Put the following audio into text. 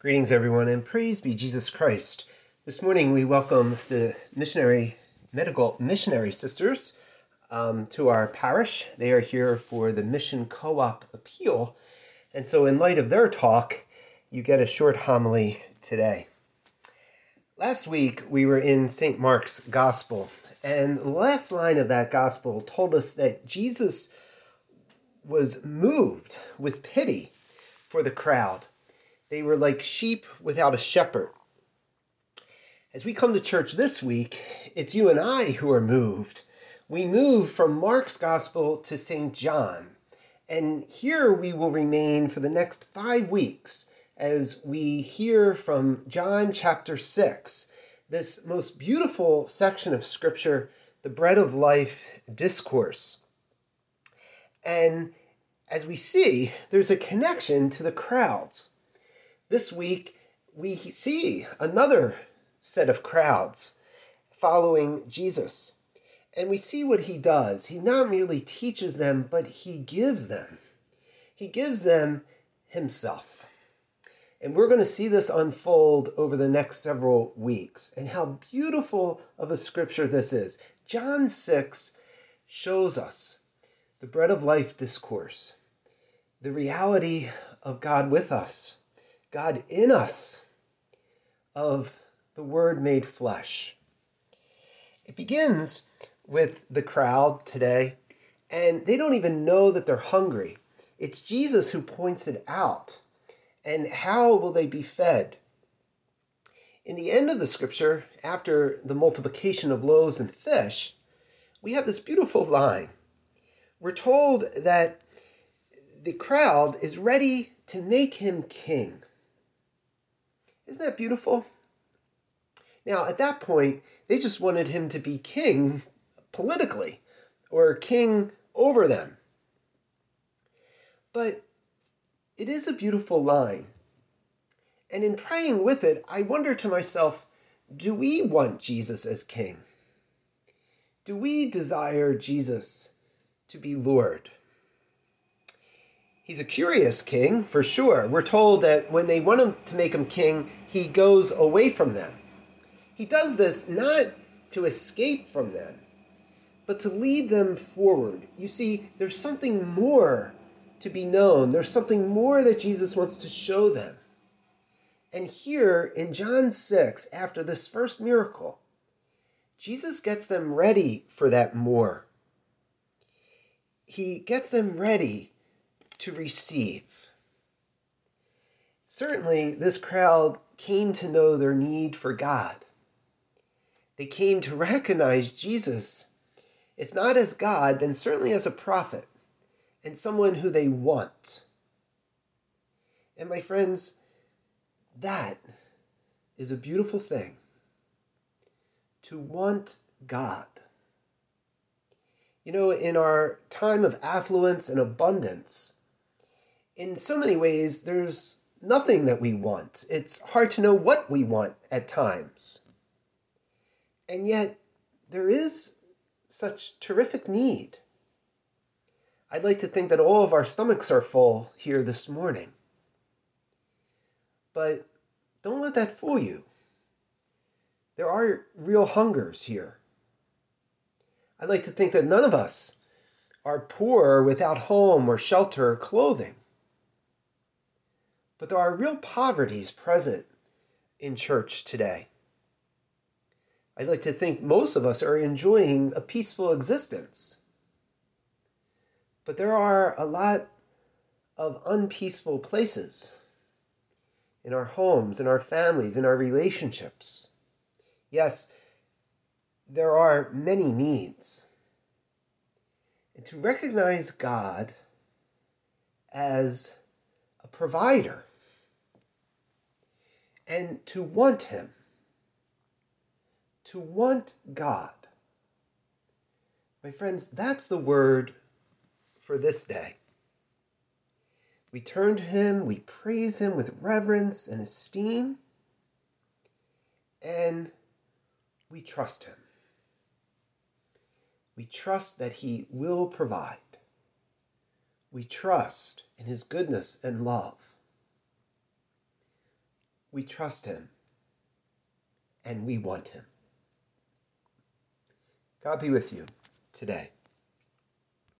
Greetings, everyone, and praise be Jesus Christ. This morning we welcome the missionary medical missionary sisters um, to our parish. They are here for the Mission Co op appeal. And so, in light of their talk, you get a short homily today. Last week we were in St. Mark's Gospel, and the last line of that Gospel told us that Jesus was moved with pity for the crowd they were like sheep without a shepherd. As we come to church this week, it's you and I who are moved. We move from Mark's Gospel to St. John. And here we will remain for the next five weeks as we hear from John chapter 6, this most beautiful section of Scripture, the Bread of Life discourse. And as we see, there's a connection to the crowds. This week, we see another set of crowds following Jesus. And we see what he does. He not merely teaches them, but he gives them. He gives them himself. And we're going to see this unfold over the next several weeks and how beautiful of a scripture this is. John 6 shows us the bread of life discourse, the reality of God with us, God in us of the Word made flesh. It begins with the crowd today, and they don't even know that they're hungry. It's Jesus who points it out. And how will they be fed? In the end of the scripture, after the multiplication of loaves and fish, we have this beautiful line. We're told that the crowd is ready to make him king. Isn't that beautiful? Now, at that point, they just wanted him to be king politically or king over them. But it is a beautiful line. And in praying with it, I wonder to myself do we want Jesus as king? Do we desire Jesus to be Lord? He's a curious king, for sure. We're told that when they want him to make him king, he goes away from them. He does this not to escape from them, but to lead them forward. You see, there's something more to be known, there's something more that Jesus wants to show them. And here in John 6, after this first miracle, Jesus gets them ready for that more. He gets them ready to receive. Certainly, this crowd came to know their need for God. They came to recognize Jesus, if not as God, then certainly as a prophet and someone who they want. And my friends, that is a beautiful thing to want God. You know, in our time of affluence and abundance, in so many ways, there's nothing that we want. It's hard to know what we want at times. And yet, there is such terrific need. I'd like to think that all of our stomachs are full here this morning. But don't let that fool you. There are real hungers here. I'd like to think that none of us are poor without home or shelter or clothing. But there are real poverties present in church today. I'd like to think most of us are enjoying a peaceful existence. But there are a lot of unpeaceful places in our homes, in our families, in our relationships. Yes, there are many needs. And to recognize God as a provider and to want Him, to want God. My friends, that's the word for this day. We turn to Him, we praise Him with reverence and esteem, and we trust Him. We trust that He will provide. We trust in His goodness and love we trust Him, and we want Him. God be with you today.